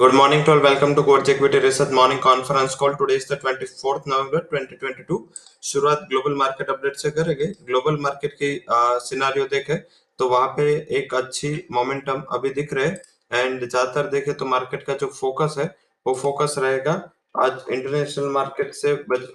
Good morning to all. Welcome to Coach Equity Research Morning Conference Call. Today is the 24th November 2022. शुरुआत global market update से करेंगे global market की scenario देखे तो वहाँ पे एक अच्छी मोमेंटम अभी दिख रहे एंड ज़्यादातर देखे तो मार्केट का जो फोकस है, वो फोकस रहेगा आज इंटरनेशनल मार्केट से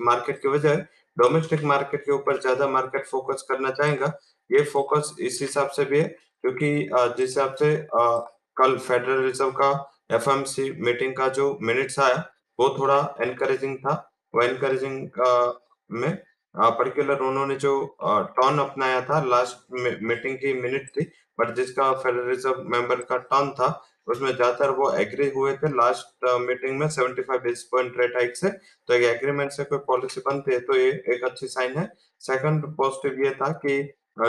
मार्केट की वजह डोमेस्टिक मार्केट के ऊपर ज़्यादा मार्केट फोकस करना चाहेगा ये फोकस इस हिसाब से भी है, क्योंकि जिस हिसाब से कल फेडरल रिज़र्व का एफएमसी मीटिंग का जो मिनट्स आया, वो थोड़ा एनकरेजिंग था। वो एनकरेजिंग में पर्टिकुलर उन्होंने जो टर्न अपनाया था लास्ट मीटिंग की मिनट थी बट जिसका फेडरल रिज़र्व मेंबर का टर्न था, उसमें ज़्यादातर वो एग्री हुए थे लास्ट मीटिंग में 75 बेस पॉइंट रेट हाइक से। तो एक एग्रीमेंट से कोई पॉलिसी बनती है तो ये एक अच्छी साइन है। सेकंड पॉजिटिव ये था कि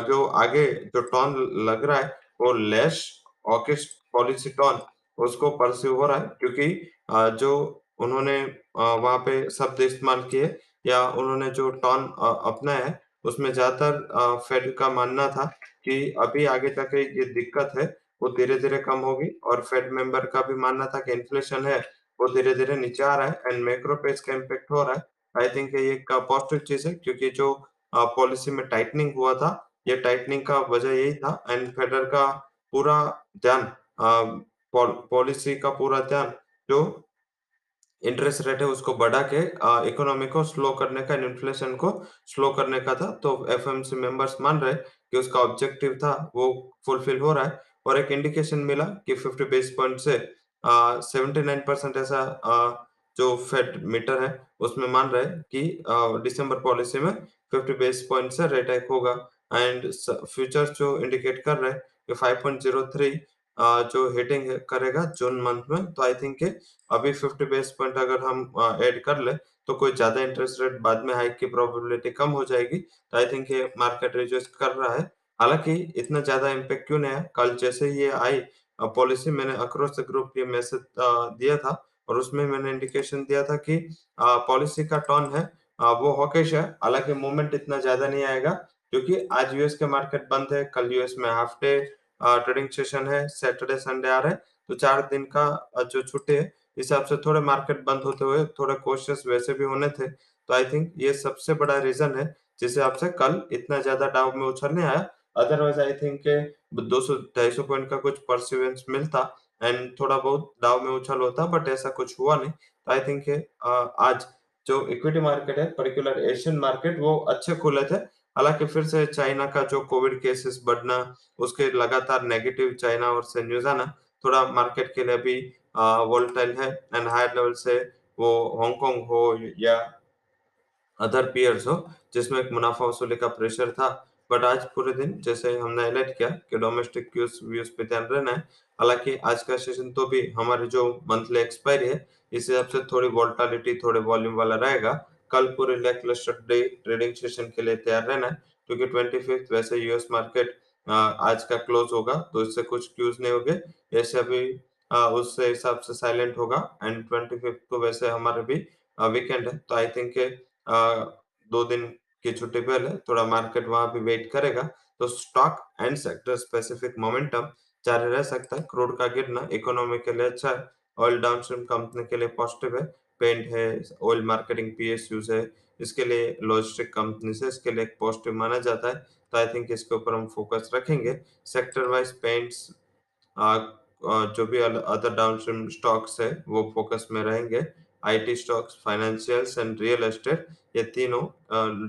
जो आगे जो टर्न लग रहा है, वो लेस ऑकिस्ट पॉलिसी टर्न उसको परस्यू हो रहा है, क्योंकि जो उन्होंने वहाँ पे शब्द इस्तेमाल किए या उन्होंने जो टर्न अपनाया है उसमें ज़्यादातर फेड का मानना था कि अभी आगे तक ये दिक्कत है, वो धीरे धीरे कम होगी और फेड मेंबर का भी मानना था कि इन्फ्लेशन है, वो धीरे धीरे नीचे आ रहा है एंड मैक्रो पेस का इम्पेक्ट हो रहा है। आई थिंक ये एक पॉजिटिव चीज़ है, क्योंकि जो पॉलिसी में टाइटनिंग हुआ था, ये टाइटनिंग का वजह यही था एंड फेडर का पूरा ध्यान पॉलिसी का पूरा ध्यान जो इंटरेस्ट रेट है उसको बढ़ा के इकोनॉमी को स्लो करने का इन्फ्लेशन को स्लो करने का था। तो एफएमसी मेंबर्स मान रहे कि उसका ऑब्जेक्टिव था वो फुलफिल हो रहा है और एक इंडिकेशन मिला कि 50 बेस पॉइंट से सेवेंटी नाइन परसेंट ऐसा आ, जो फेड मीटर है उसमें मान रहे कि दिसंबर पॉलिसी में 50 बेस पॉइंट से रेट हाइक होगा। एंड फ्यूचर्स जो इंडिकेट कर रहे हैं कि 5.03 जो हिटिंग करेगा जून मंथ में तो आई थिंक अभी 50 बेस पॉइंट अगर हम ऐड कर ले तो कोई ज़्यादा इंटरेस्ट रेट बाद में हाइक की प्रोबेबिलिटी कम हो जाएगी तो आई थिंक ये मार्केट रिजस्ट कर रहा है। हालाँकि इतना ज़्यादा इम्पेक्ट क्यों नहीं है कल जैसे ये आई पॉलिसी मैंने अक्रॉस द ग्रुप ये मैसेज दिया था, और उसमें मैंने इंडिकेशन दिया था कि पॉलिसी का टर्न है वो हॉकेश है, हालाँकि मूवमेंट इतना ज़्यादा नहीं आएगा, क्योंकि आज यूएस के मार्केट बंद है, कल यूएस में हाफ़ डे ट्रेडिंग सेशन है सैटरडे संडे आ रहे है। तो चार दिन का जो छुट्टी है हिसाब से थोड़े मार्केट बंद होते हुए थोड़े कोशिश वैसे भी होने थे। तो आई थिंक ये सबसे बड़ा रीजन है जिसे आपसे कल इतना ज़्यादा डाउन में उछलने आया। अदरवाइज़ आई थिंक सौ, ढाई सौ पॉइंट का कुछ परसिवेंस मिलता एंड थोड़ा बहुत डाउ में उछल होता बट ऐसा कुछ हुआ नहीं। तो आई थिंक आज जो इक्विटी मार्केट है पर्टिकुलर एशियन मार्केट वो अच्छे खुले थे। हालाँकि फिर से चाइना का जो कोविड केसेस बढ़ना, उसके लगातार नेगेटिव चाइना और से न्यूज़ आना, थोड़ा मार्केट के लिए भी वोल्टाइल है एंड हायर लेवल से वो हांगकांग हो या अदर पियर्स हो, जिसमें एक मुनाफा वसूली का प्रेशर था। बट आज पूरे दिन जैसे हमने हाईलाइट किया कि डोमेस्टिक व्यूज़ पे ध्यान रहना है। हालाँकि आज का सेशन तो भी हमारी जो मंथली एक्सपायरी है, इस हिसाब से थोड़ी वोल्टालिटी थोड़े वॉल्यूम वाला रहेगा। कल पूरे लैकलस्टर डे ट्रेडिंग सेशन के लिए तैयार रहना क्योंकि ट्वेंटी फिफ्थ वैसे यूएस मार्केट आज का क्लोज होगा तो इससे कुछ क्यूज नहीं होंगे। ऐसे अभी उस हिसाब से साइलेंट होगा एंड ट्वेंटी फिफ्थ को वैसे हमारे भी वीकेंड है तो आई थिंक दो दिन की छुट्टी पहले थोड़ा मार्केट वहाँ भी वेट करेगा। तो stock and sector specific momentum जारी रह सकता है, क्रूड का गिरना इकोनॉमी के लिए अच्छा है ऑयल डाउनस्ट्रीम कंपनी के लिए पॉजिटिव है पेंट है ऑयल मार्केटिंग पीएसयूज है, इसके लिए लॉजिस्टिक कंपनी से इसके लिए एक पॉजिटिव माना जाता है तो आई थिंक इसके ऊपर हम फोकस रखेंगे। सेक्टर वाइज पेंट्स जो भी अदर डाउनस्ट्रीम स्टॉक्स है, वो फोकस में रहेंगे। IT stocks financials and real estate ये तीनों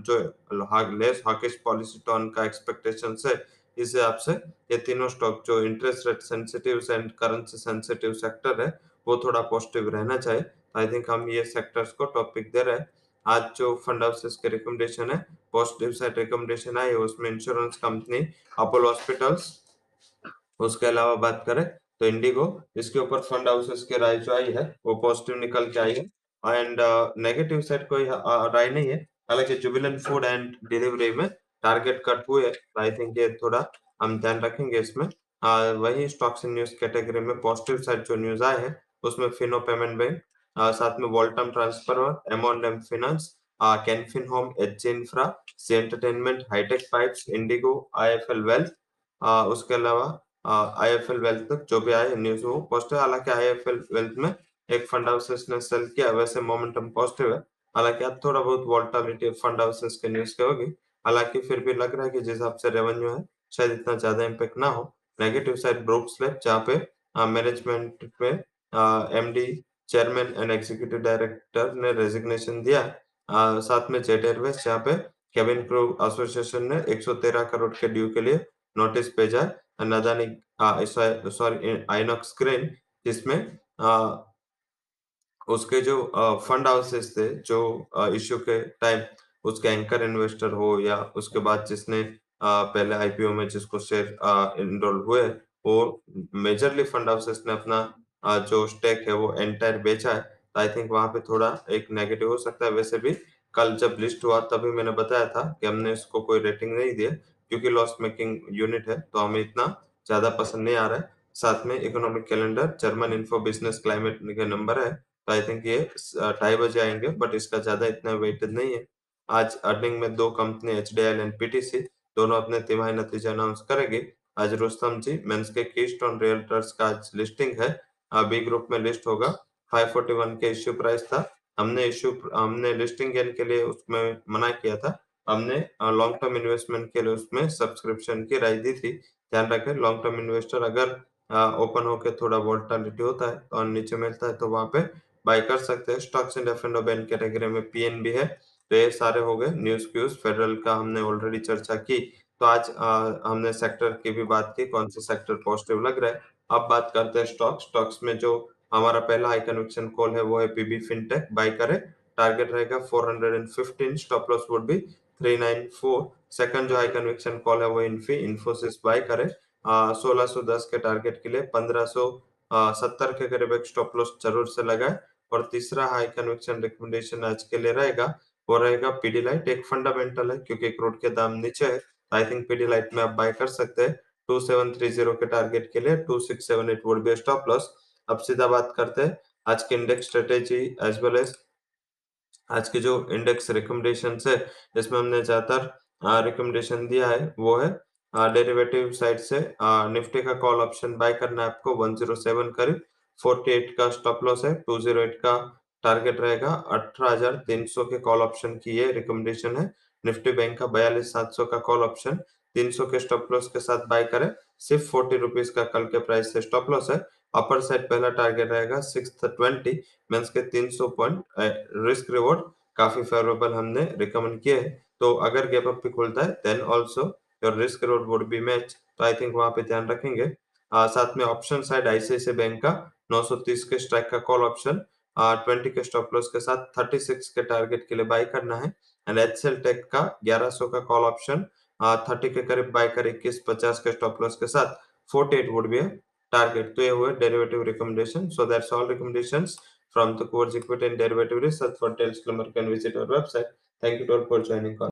जो लेस हॉकिश पॉलिसी टर्न का एक्सपेक्टेशन है, इस हिसाब से ये तीनों स्टॉक जो interest rate sensitive and currency sensitive sector है, वो थोड़ा पॉजिटिव रहना चाहिए। आई थिंक हम ये सेक्टर्स को टॉपिक दे रहे हैं। आज जो फंड हाउसेस के रिकमेंडेशन है पॉजिटिव साइड रिकमेंडेशन आई उसमें इंश्योरेंस कंपनी अपोलो हॉस्पिटल्स उसके अलावा बात करें तो इंडिगो इसके ऊपर फंड हाउसेस के राय जो आई है वो पॉजिटिव निकल के आई है। एंड नेगेटिव साइड कोई राय नहीं है। हालाँकि जुबिलन फ़ूड एंड डिलीवरी में टारगेट कट हुए आई थिंक ये थोड़ा हम ध्यान रखेंगे इसमें। आ, वही स्टॉक्स इन न्यूज़ कैटेगरी में पॉजिटिव साइड जो न्यूज़ आए हैं उसमें फिनो पेमेंट बैंक साथ में वॉल्टम ट्रांसफ़र और M finance Canfin home H infra Zee entertainment Hitech pipes Indigo IIFL wealth उसके अलावा आईएफएल वेल्थ तक जो भी आए न्यूज़ वो पॉजिटिव हालाँकि आईएफएल वेल्थ में एक फंड हाउसेस ने सेल किया, वैसे मोमेंटम पॉजिटिव है। हालाँकि अब थोड़ा बहुत वॉल्टालिटी फंड हाउसेस के न्यूज़ के होगी हालाँकि फिर भी लग रहा है कि जिस हिसाब से रेवेन्यू है, शायद इतना ज़्यादा इम्पेक्ट ना हो। नेगेटिव साइड ब्रोक स्लैब जहाँ पे मैनेजमेंट में MD chairman and executive director ने रेजिग्नेशन दिया। है साथ में जेट एयरवेज जहाँ पे केबिन क्रू एसोसिएशन ने 113 करोड़ के ड्यू के लिए नोटिस भेजा है। अदानी सॉरी आइनॉक्स ग्रेन जिसमें उसके जो फंड हाउसेस थे जो इश्यू के टाइम उसके एंकर इन्वेस्टर हो या उसके बाद जिसने आ, पहले आईपीओ में जिसको शेयर इनरोल हुए वो मेजरली फंड हाउसेस ने अपना जो स्टेक है वो एंटायर बेचा है तो आई थिंक वहाँ पे थोड़ा एक नेगेटिव हो सकता है। वैसे भी कल जब लिस्ट हुआ, तभी मैंने बताया था कि हमने इसको कोई रेटिंग नहीं दिया, क्योंकि लॉस मेकिंग यूनिट है तो हमें इतना ज़्यादा पसंद नहीं आ रहा है। साथ में economic calendar German Ifo business climate के नंबर है तो आई थिंक ये ढाई बजे आएँगे बट इसका ज़्यादा इतना वेटेड नहीं है। आज अर्निंग में दो company H D L and PTC दोनों अपने तिमाही नतीजे अनाउंस करेगी। आज रुस्तम जी, मेंस के कीस्टोन रियल्टर्स का आज लिस्टिंग है बी ग्रुप में लिस्ट होगा। 541 के इश्यू प्राइस था। हमने इश्यू हमने लिस्टिंग गेन के लिए उसमें मना किया था। हमने लॉन्ग टर्म इन्वेस्टमेंट के लिए उसमें सब्सक्रिप्शन की राय दी थी। ध्यान रखें लॉन्ग टर्म इन्वेस्टर अगर ओपन होकर थोड़ा वोल्टालिटी होता है और नीचे मिलता है तो वहाँ पे बाय कर सकते हैं। Stocks and F and ban category में पीएनबी है। तो ये सारे हो गए। न्यूज़ क्यूज फेडरल का हमने ऑलरेडी चर्चा की। तो आज आ, हमने सेक्टर की भी बात की कौन से सेक्टर पॉजिटिव लग रहा है। अब बात करते हैं स्टॉक स्टॉक्स में जो हमारा पहला हाई कन्विक्शन कॉल है, वो है पीबी फिनटेक बाय करे। टारगेट रहेगा 415 stop loss would be 394 second जो हाई कन्विक्शन कॉल है, वो इन्फी इन्फोसिस बाय करे। सोलह सौ दस के टारगेट के लिए पंद्रह सौ सत्तर के करीब एक स्टॉप लॉस ज़रूर से लगाए। और तीसरा हाई कन्विक्शन रिकमेंडेशन आज के लिए रहेगा, वो रहेगा पीडी लाइट एक फंडामेंटल है, क्योंकि क्रूड के दाम नीचे है। आई थिंक पीडी लाइट में आप बाय कर सकते हैं। 2730 के टारगेट के लिए 2678 वुड बी स्टॉप लॉस अब सीधा बात करते हैं। आज के index strategy as well as आज की जो इंडेक्स रिकमेंडेशन है, इसमें हमने ज़्यादातर रिकमेंडेशन दिया है, वो है डेरिवेटिव साइड से निफ्टी का कॉल ऑप्शन बाय करना है आपको 107 करीब 48 का स्टॉप लॉस है 208 का टारगेट रहेगा। 18300 के कॉल ऑप्शन की ये रिकमेंडेशन है। निफ्टी बैंक का बयालीस सात सौ का कॉल ऑप्शन 300 के स्टॉप लॉस के साथ बाय करें। सिर्फ़ फोर्टी रुपीज़ का कल के प्राइस से स्टॉप लॉस है। अपर साइड पहला टारगेट रहेगा सिक्स ट्वेंटी मीन्स के 300 पॉइंट रिस्क रिवॉर्ड काफ़ी फेवरेबल हमने रिकमेंड किए है। तो अगर गैप अप भी खुलता है then also your risk reward would be match तो आई थिंक वहाँ पे ध्यान रखेंगे। आ, साथ में ऑप्शन साइड आईसीआईसी बैंक का 930 के स्ट्राइक का कॉल ऑप्शन ट्वेंटी के स्टॉप लॉस के साथ 36 के टारगेट के लिए बाय करना है। एंड एचएल टेक का 1100 का कॉल ऑप्शन थर्टी के करीब बाय कर, इक्कीस, पचास के स्टॉप लॉस के साथ forty eight would be target तो ये हुए derivative recommendation so that's all recommendation from the course equity and derivative research for details disclaimer can visit our website thank you all for joining